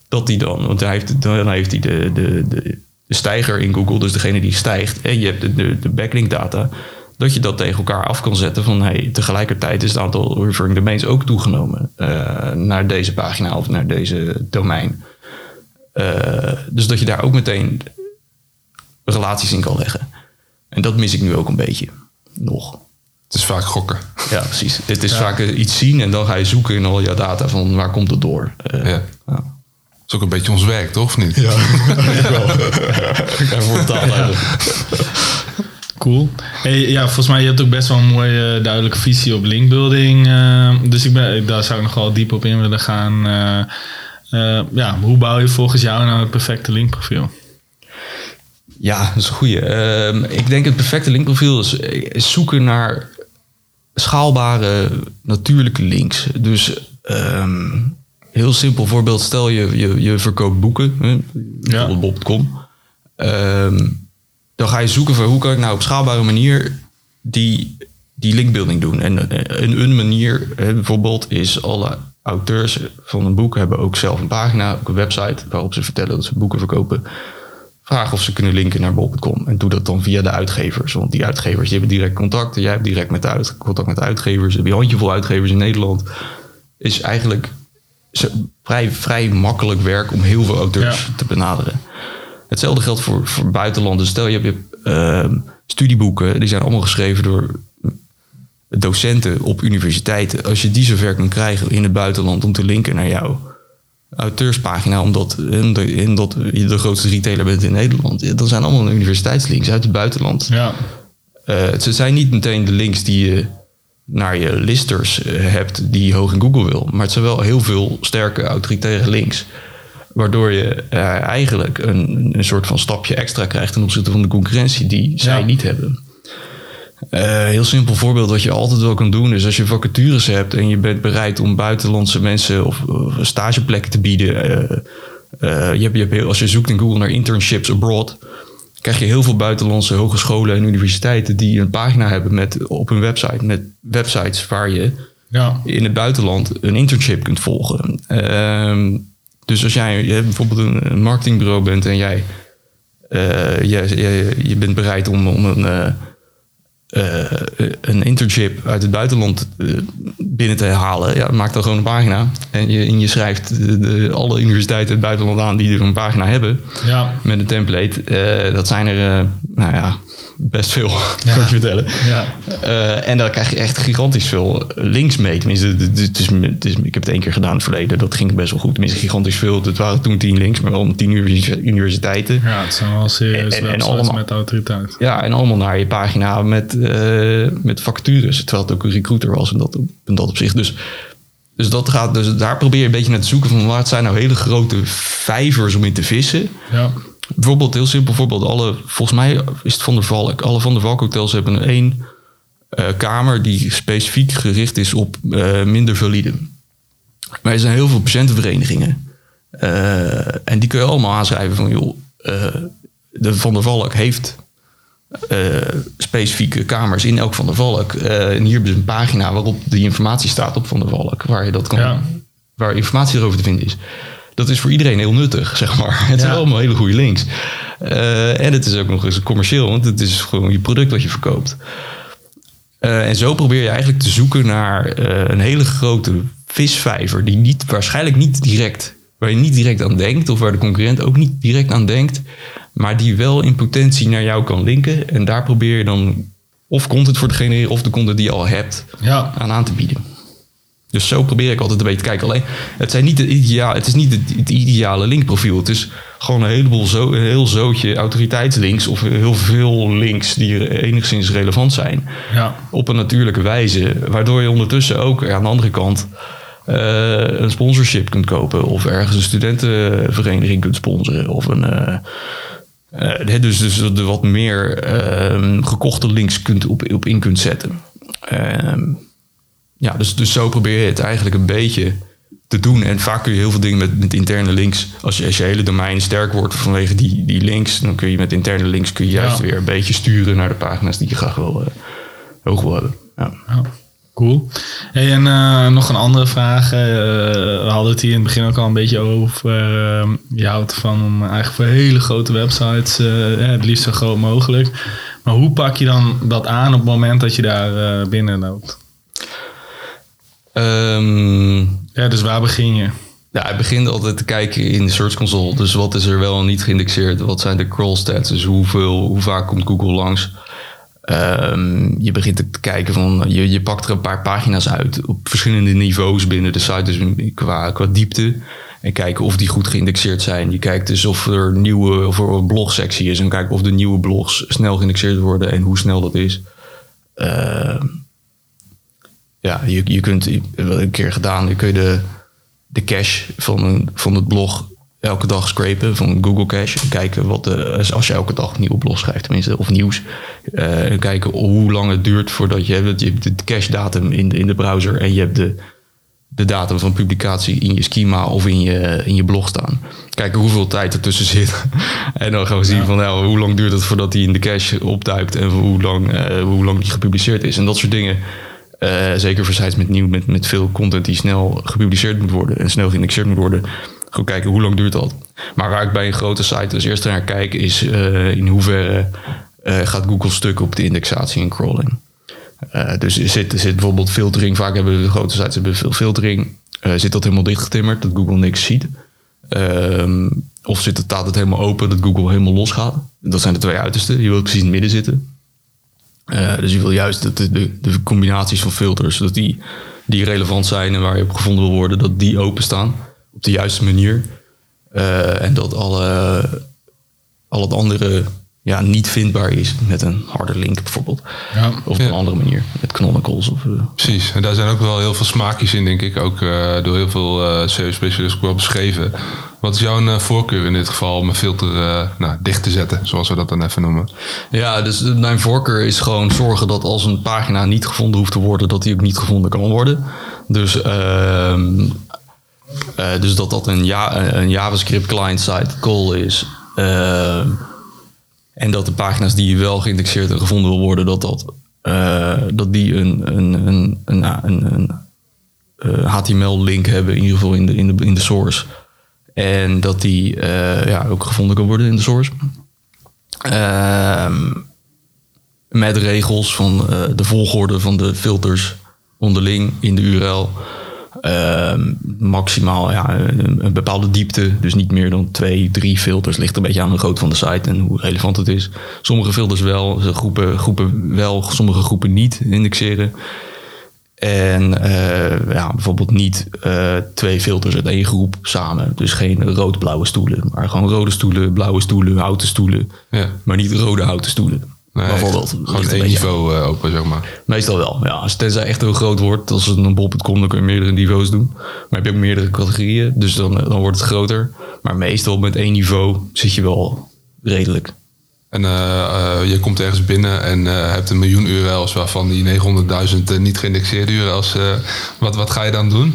dat die dan, want hij heeft, dan heeft hij de, de, de, de stijger in Google, dus degene die stijgt, en je hebt de, de, de backlink data, dat je dat tegen elkaar af kan zetten van hey, tegelijkertijd is het aantal referring domains ook toegenomen eh, naar deze pagina of naar deze domein. Eh, dus dat je daar ook meteen relaties in kan leggen. En dat mis ik nu ook een beetje. Nog. Het is vaak gokken. Ja, precies. Het is vaak eh, iets zien en dan ga je zoeken in al je data van waar komt het door. Eh, Ja. ja. Dat is ook een beetje ons werk, toch? Of niet? Ja, ik wel. Ik voor taal eigenlijk. Cool. Hey, ja, volgens mij je hebt ook best wel een mooie duidelijke visie op linkbuilding. eh, dus ik ben, daar zou ik nog wel diep op in willen gaan. Eh, eh, ja, hoe bouw je volgens jou nou het perfecte linkprofiel? Ja, dat is een goeie. Ehm, ik denk het perfecte linkprofiel is, is zoeken naar schaalbare natuurlijke links. Dus ehm, heel simpel voorbeeld. Stel je, je, je verkoopt boeken. Hè, bijvoorbeeld bol.com. Ehm, dan ga je zoeken voor hoe kan ik nou op schaalbare manier die, die linkbuilding doen. En eh, een, een manier bijvoorbeeld is alle auteurs van een boek hebben ook zelf een pagina, ook een website waarop ze vertellen dat ze boeken verkopen vraag of ze kunnen linken naar bol.com. En doe dat dan via de uitgevers. Want die uitgevers die hebben direct contact. Jij hebt direct met de uit, contact met de uitgevers. Heb je een handjevol uitgevers in Nederland. Is eigenlijk vrij, vrij makkelijk werk om heel veel auteurs Ja. te benaderen. Hetzelfde geldt voor, voor buitenlanders. Stel je hebt ehm, studieboeken. Die zijn allemaal geschreven door docenten op universiteiten. Als je die zover kan krijgen in het buitenland om te linken naar jouw auteurspagina, omdat, omdat je de grootste retailer bent in Nederland, dan zijn allemaal universiteitslinks uit het buitenland. Ja, Eh, het zijn niet meteen de links die je naar je listers eh, hebt die je hoog in Google wil, maar het zijn wel heel veel sterke autoritaire links. Waardoor je eh, eigenlijk een, een soort van stapje extra krijgt ten opzichte van de concurrentie die zij Ja. niet hebben. Eh, heel simpel voorbeeld wat je altijd wel kan doen is als je vacatures hebt en je bent bereid om buitenlandse mensen of, of stageplekken te bieden. eh, je hebt, je hebt als je zoekt in Google naar internships abroad, krijg je heel veel buitenlandse hogescholen en universiteiten die een pagina hebben met, op hun website met websites waar je ja, in het buitenland een internship kunt volgen. Ehm, dus als jij je bijvoorbeeld een, een marketingbureau bent en jij eh, je, je, je bent bereid om, om een, eh, eh, een internship uit het buitenland binnen te halen, ja, maak dan gewoon een pagina. En je, en je schrijft de, de- alle universiteiten in het buitenland aan die er een pagina hebben ja, met een template. Dat zijn er, nou ja, best veel, [laughs] kan ik je vertellen. ja. Eh, en daar krijg je echt gigantisch veel links mee. Tenminste, het is, het is, ik heb het één keer gedaan in het verleden. Dat ging best wel goed. Tenminste, gigantisch veel. Het waren toen tien links, maar wel tien universi- universiteiten. Ja, het zijn wel serieus En- en allemaal- met autoriteit. Ja, en allemaal naar je pagina met, eh, met vacatures. Terwijl het ook een recruiter was in dat, in dat opzicht. Dus, dus, dat gaat, dus daar probeer je een beetje naar te zoeken van wat zijn nou hele grote vijvers om in te vissen. Ja, Bijvoorbeeld, heel simpel voorbeeld. Alle, volgens mij is het Van der Valk. Alle Van der Valk hotels hebben één eh, kamer die specifiek gericht is op eh, minder valide. Maar er zijn heel veel patiëntenverenigingen. Eh, en die kun je allemaal aanschrijven van, joh, de Van der Valk heeft specifieke kamers in elk Van der Valk. En hier hebben ze een pagina waarop die informatie staat op Van der Valk. Waar je dat kan, Ja. waar informatie erover te vinden is. Dat is voor iedereen heel nuttig, zeg maar. [laughs] Het zijn Ja. allemaal hele goede links. Eh, en het is ook nog eens commercieel, want het is gewoon je product wat je verkoopt. Eh, en zo probeer je eigenlijk te zoeken naar eh, een hele grote visvijver die niet, waarschijnlijk niet direct, waar je niet direct aan denkt, of waar de concurrent ook niet direct aan denkt, maar die wel in potentie naar jou kan linken. En daar probeer je dan of content voor te genereren, of de content die je al hebt, ja, aan aan te bieden. Dus zo probeer ik altijd een beetje te kijken. Alleen, het, zijn niet de ideaal, het is niet het, ideale linkprofiel. Het is gewoon een heleboel zo, een heel zootje autoriteitslinks of heel veel links die enigszins relevant zijn. ja. Op een natuurlijke wijze. Waardoor je ondertussen ook aan de andere kant eh, een sponsorship kunt kopen. Of ergens een studentenvereniging kunt sponsoren. Of een... eh, eh, dus, dus de wat meer ehm, gekochte links kunt op, op in kunt zetten. Ehm, ja, dus, dus zo probeer je het eigenlijk een beetje te doen. En vaak kun je heel veel dingen met, met interne links. Als je, als je hele domein sterk wordt vanwege die, die links, dan kun je met interne links kun je juist Ja. weer een beetje sturen naar de pagina's die je graag wil, eh, hoog wil hebben. Ja. Ja, cool. Hey, en eh, nog een andere vraag. eh, we hadden het hier in het begin ook al een beetje over. eh, je houdt ervan om eigenlijk voor hele grote websites, het liefst zo groot mogelijk. Maar hoe pak je dan dat aan op het moment dat je daar binnen loopt? Ehm, Ja, dus waar begin je? Ja, ik begin altijd te kijken in de Search Console. Dus wat is er wel en niet geïndexeerd? Wat zijn de crawl stats? Dus hoeveel, hoe vaak komt Google langs? Ehm, je begint te kijken van, je, je pakt er een paar pagina's uit op verschillende niveaus binnen de site, dus qua, qua diepte. En kijken of die goed geïndexeerd zijn. Je kijkt dus of er nieuwe, of er een blogsectie is. En kijken of de nieuwe blogs snel geïndexeerd worden en hoe snel dat is. Ehm, ja, je, je kunt, een keer gedaan, je kun je de, de cache van, een, van het blog elke dag scrapen van Google Cache. En kijken wat de, als je elke dag een nieuwe blog schrijft, tenminste, of nieuws. eh, en kijken hoe lang het duurt voordat je hebt, je hebt de cache datum in de, in de browser en je hebt de, de datum van publicatie in je schema of in je, in je blog staan. Kijken hoeveel tijd er tussen zit. [laughs] en dan gaan we zien van nou, hoe lang duurt het voordat die in de cache opduikt en hoe lang, eh, hoe lang die gepubliceerd is. En dat soort dingen. Eh, zeker voor sites met nieuw, met, met veel content die snel gepubliceerd moet worden en snel geïndexeerd moet worden. Gewoon kijken hoe lang duurt dat. Maar waar ik bij een grote site als eerste naar kijk, is eh, in hoeverre eh, gaat Google stuk op de indexatie en crawling. Dus zit, zit bijvoorbeeld filtering, vaak hebben de grote sites hebben veel filtering. Zit dat helemaal dichtgetimmerd, dat Google niks ziet? Ehm, of zit het, staat het helemaal open, dat Google helemaal los gaat? Dat zijn de twee uitersten. Je wilt precies in het midden zitten. Eh, dus je wil juist dat de, de, de combinaties van filters, dat die, die relevant zijn en waar je op gevonden wil worden, dat die openstaan op de juiste manier. Eh, en dat alle, al het andere ja, niet vindbaar is met een harde link bijvoorbeeld. Ja. Of op een Ja. andere manier, met canonicals. Of, eh, Precies, en daar zijn ook wel heel veel smaakjes in, denk ik. Ook eh, door heel veel eh SEO-specialisten ook wel beschreven. Wat is jouw eh, voorkeur in dit geval om een filter eh, nou, dicht te zetten, zoals we dat dan even noemen? Ja, dus mijn voorkeur is gewoon zorgen dat als een pagina niet gevonden hoeft te worden, dat die ook niet gevonden kan worden. Dus, ehm, eh, dus dat dat een, ja, een JavaScript client-side call is. Ehm, en dat de pagina's die wel geïndexeerd en gevonden wil worden, dat, dat, eh, dat die een, een, een, een, een, een eh, HTML-link hebben, in ieder geval in de, in de, in de source. En dat die eh, ja, ook gevonden kan worden in de source. Ehm, met regels van de volgorde van de filters onderling in de URL. Ehm, maximaal ja, een, een bepaalde diepte. Dus niet meer dan twee, drie filters. Ligt een beetje aan de grootte van de site en hoe relevant het is. Sommige filters wel, groepen, groepen wel, sommige groepen niet indexeren. En eh, ja, bijvoorbeeld niet eh, twee filters uit één groep samen. Dus geen rood-blauwe stoelen. Maar gewoon rode stoelen, blauwe stoelen, houten stoelen. Ja. Maar niet rode houten stoelen. Nee, bijvoorbeeld. Gewoon één niveau eh, open, zeg maar. Meestal wel. Ja, als tenzij echt heel groot wordt. Als het een bol.com, dan kun je meerdere niveaus doen. Maar heb je ook meerdere categorieën. Dus dan, eh, dan wordt het groter. Maar meestal met één niveau zit je wel redelijk. En eh, je komt ergens binnen en hebt een miljoen URL's, waarvan die 900.000 eh, niet geïndexeerde URL's. wat, wat ga je dan doen?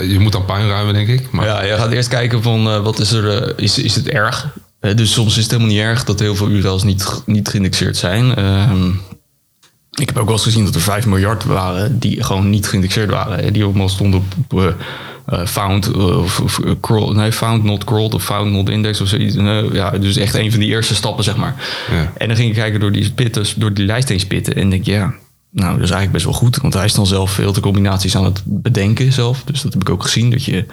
Je moet dan puinruimen, denk ik. Maar Ja, je gaat eerst kijken van wat is er, is, is het erg? Eh, dus soms is het helemaal niet erg dat heel veel URL's niet, niet geïndexeerd zijn. Ehm, ik heb ook wel eens gezien dat er 5 miljard waren die gewoon niet geïndexeerd waren. Die allemaal stonden op eh, eh, found of, of crawl, nee, found not crawled of found not indexed of zoiets. Ja, dus echt een van die eerste stappen, zeg maar. Ja. En dan ging ik kijken door die spitten, door die lijst heen spitten en denk ja, nou, dat is eigenlijk best wel goed. Want hij is dan zelf veel te combinaties aan het bedenken zelf. Dus dat heb ik ook gezien, dat je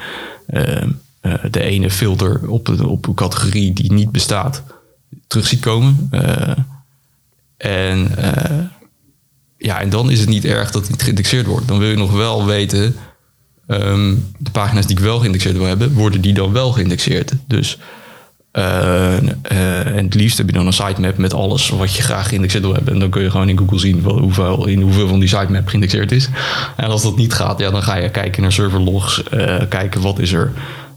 eh, de ene filter op, op een categorie die niet bestaat terug ziet komen. Eh, en, eh, ja, en dan is het niet erg dat het geïndexeerd wordt. Dan wil je nog wel weten, ehm, de pagina's die ik wel geïndexeerd wil hebben, worden die dan wel geïndexeerd. Dus en het liefst heb je dan een sitemap met alles wat je graag geïndexeerd wil hebben. En dan kun je gewoon in Google zien hoeveel, in hoeveel van die sitemap geïndexeerd is. En als dat niet gaat, ja, dan ga je kijken naar serverlogs. eh kijken wat is er,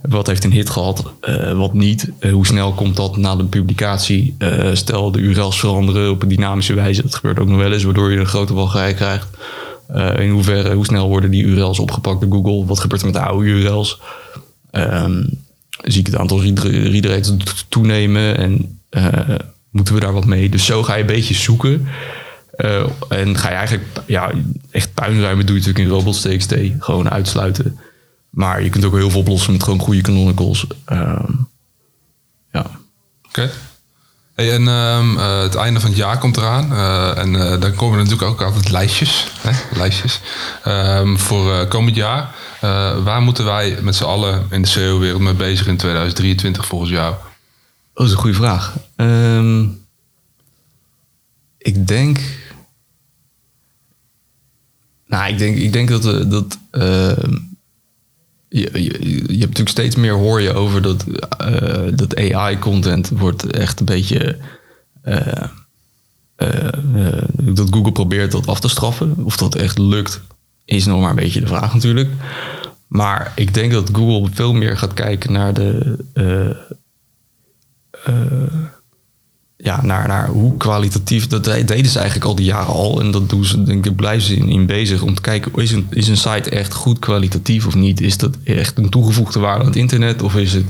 wat heeft een hit gehad, eh, wat niet. Eh, hoe snel komt dat na de publicatie. Eh, stel de URL's veranderen op een dynamische wijze. Dat gebeurt ook nog wel eens, waardoor je een grote wachtrij krijgt. In hoeverre, hoe snel worden die URL's opgepakt door Google? Wat gebeurt er met de oude URL's? Ehm, zie ik het aantal reader-rates toenemen en moeten we daar wat mee? Dus zo ga je een beetje zoeken. En ga je eigenlijk, ja, echt puinruimen doe je natuurlijk in robots.txt, gewoon uitsluiten. Maar je kunt ook heel veel oplossen met gewoon goede canonicals. Ehm, ja. Oké. Hey, en ehm, eh, het einde van het jaar komt eraan. eh, en eh, dan komen er natuurlijk ook altijd lijstjes. Hè? [laughs] lijstjes Ehm, voor eh, komend jaar. Eh, waar moeten wij met z'n allen in de SEO-wereld mee bezig in 2023 volgens jou? Oh, dat is een goede vraag. Ehm, ik denk. Nou, ik denk, ik denk dat. eh, dat ehm, je, je, hebt natuurlijk steeds meer hoor je over dat, eh, dat AI-content wordt echt een beetje. eh, eh, dat Google probeert dat af te straffen. Of dat echt lukt, is nog maar een beetje de vraag natuurlijk. Maar ik denk dat Google veel meer gaat kijken naar de. Ja, naar, naar hoe kwalitatief. Dat de- deden ze eigenlijk al die jaren al. En dat doen ze, denk ik, blijven ze in, in bezig om te kijken: is een, is een site echt goed kwalitatief of niet? Is dat echt een toegevoegde waarde aan het internet? Of is het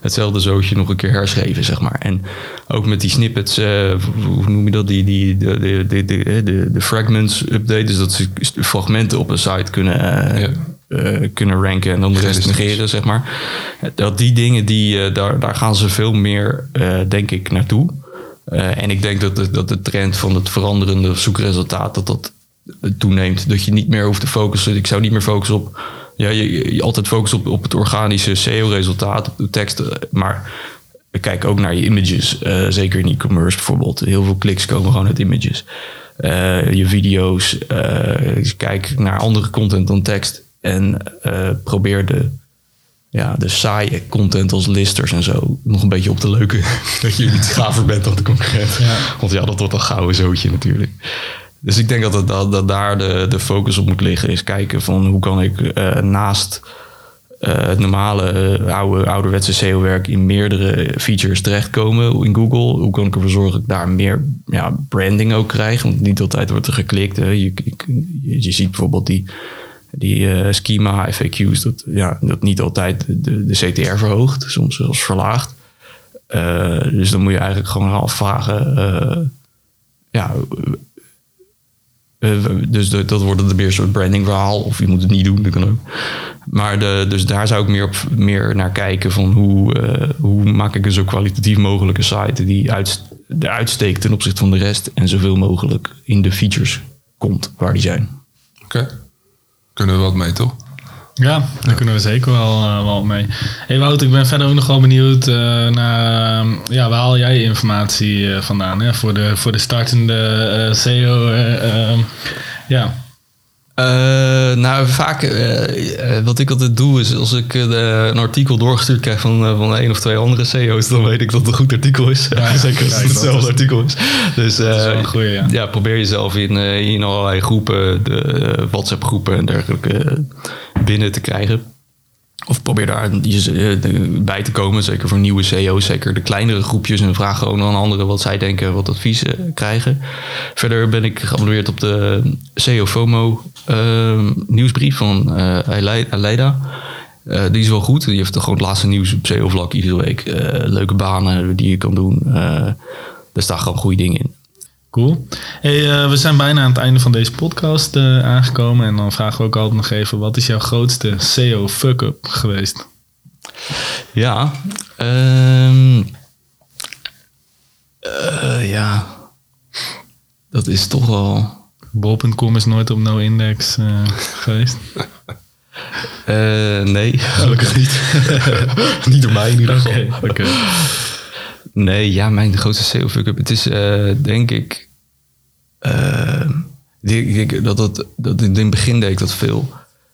hetzelfde zootje nog een keer herschreven, zeg maar? En ook met die snippets, eh, hoe noem je dat? Die, die, de, de, de, de, de, de fragments update. Dus dat ze fragmenten op een site kunnen. eh, Ja. eh, kunnen ranken en dan de rest negeren, zeg maar. Dat die dingen, die, daar, daar gaan ze veel meer, denk ik, naartoe. Eh, en ik denk dat de, dat de trend van het veranderende zoekresultaat, dat dat toeneemt. Dat je niet meer hoeft te focussen. Ik zou niet meer focussen op, ja, je, altijd focussen op, op het organische SEO-resultaat, op de tekst. Maar kijk ook naar je images. eh, zeker in e-commerce bijvoorbeeld. Heel veel kliks komen gewoon uit images. Eh, je video's. kijk naar andere content dan tekst. En probeer de, ja, de saaie content als listers en zo nog een beetje op te leuken. [laughs] dat je iets gaver bent dan de concurrent. Want ja, dat wordt een gouden zootje natuurlijk. Dus ik denk dat, het, dat, dat daar de, de focus op moet liggen. Is kijken van hoe kan ik eh, naast eh, het normale eh, oude, ouderwetse SEO-werk in meerdere features terechtkomen in Google. Hoe kan ik ervoor zorgen dat ik daar meer ja, branding ook krijg? Want niet altijd wordt er geklikt. Hè. Je, je, je ziet bijvoorbeeld die, die eh, schema FAQ's, dat, ja, dat niet altijd de, de CTR verhoogt, soms zelfs verlaagt. Eh, dus dan moet je eigenlijk gewoon afvragen. eh, ja, dus dat, wordt het meer een soort branding verhaal. Of je moet het niet doen, dat kan ook. Maar de, dus daar zou ik meer, op, meer naar kijken van hoe, hoe maak ik een zo kwalitatief mogelijke site die uit, eruit steekt ten opzichte van de rest en zoveel mogelijk in de features komt waar die zijn. Oké. Kunnen we wat mee, toch? Ja, daar kunnen we zeker wel, wel mee. Hey Wout, ik ben verder ook nog wel benieuwd eh, naar... eh, ja, waar haal jij informatie vandaan? Hè? Voor, de, voor de startende SEO. eh, ja, Eh, nou, vaak eh, eh, wat ik altijd doe is als ik een artikel doorgestuurd krijg van, van één of twee andere CEO's, dan weet ik dat het een goed artikel is. Ja, [laughs] Zeker als het hetzelfde is- artikel is. Dus is goeie, ja. probeer jezelf in, in allerlei groepen, de WhatsApp groepen en dergelijke, binnen te krijgen. Of probeer daar eh, bij te komen, zeker voor nieuwe CEO's, zeker de kleinere groepjes. En vraag gewoon aan anderen wat zij denken, wat advies eh, krijgen. Verder ben ik geabonneerd op de CEO FOMO eh, nieuwsbrief van Alei- Aleida. Die is wel goed. Die heeft gewoon het laatste nieuws op SEO-vlak iedere week. Leuke banen die je kan doen. Daar staan gewoon goede dingen in. Cool. Hey, eh, we zijn bijna aan het einde van deze podcast eh, aangekomen. En dan vragen we ook altijd nog even... wat is jouw grootste SEO fuck-up geweest? Ja. ehm, eh, ja. Dat is toch wel... Bol.com is nooit op no-index [laughs] geweest. Nee, gelukkig niet. [laughs] niet door mij in ieder geval. Oké, oké. Nee, ja, mijn grootste SEO fuck-up. Het is eh, denk ik... eh, dat, dat, dat in het begin deed ik dat veel.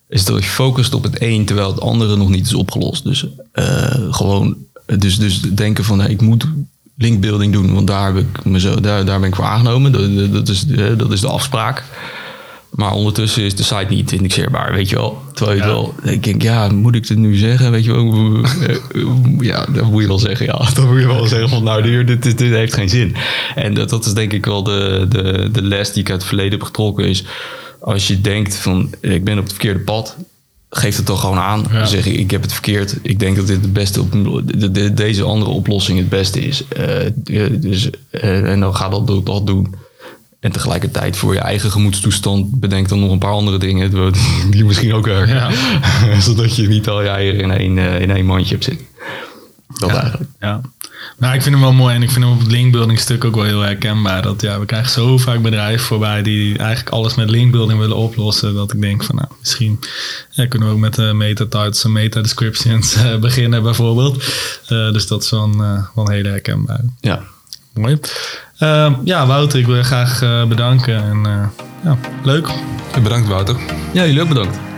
Is dat je focust op het een terwijl het andere nog niet is opgelost. Dus eh, gewoon... Dus, dus denken van, ik moet linkbuilding doen, want daar, heb ik me zo, daar, daar ben ik voor aangenomen. Dat, dat- is, dat is de afspraak. Maar ondertussen is de site niet indexeerbaar, weet je wel. Terwijl je Ja. wel, ik denk, ja, moet ik dit nu zeggen? Weet je wel, ja, dat moet je wel zeggen. Ja, [laughs] dan moet je wel zeggen van, nou, dit, dit, dit, heeft geen zin. En dat, dat is denk ik wel de, de, de les die ik uit het verleden heb getrokken. Is als je denkt van, ik ben op het verkeerde pad, geef het dan gewoon aan. Ja. Zeg ik, ik heb het verkeerd. Ik denk dat dit het beste op, de- de- deze andere oplossing het beste is. Eh, eh, dus, eh, en dan ga dat, dat, dat doen. En tegelijkertijd voor je eigen gemoedstoestand bedenk dan nog een paar andere dingen die misschien ook werken. Ja. [laughs] Zodat je niet al je eieren in één, eh, in één mandje hebt zitten. Dat eigenlijk. Ja. Nou, ik vind hem wel mooi en ik vind hem op het linkbuilding stuk ook wel heel herkenbaar. Dat ja, we krijgen zo vaak bedrijven voorbij die eigenlijk alles met linkbuilding willen oplossen. Dat ik denk van nou, misschien ja, kunnen we ook met de meta titles en meta descriptions eh, [laughs] beginnen bijvoorbeeld. Eh, dus dat is wel een, eh, wel een hele herkenbaar. Ja. Mooi. Eh, ja, Wouter, ik wil je graag eh, bedanken. En, eh, ja, leuk. Bedankt, Wouter. ja, jullie ook bedankt.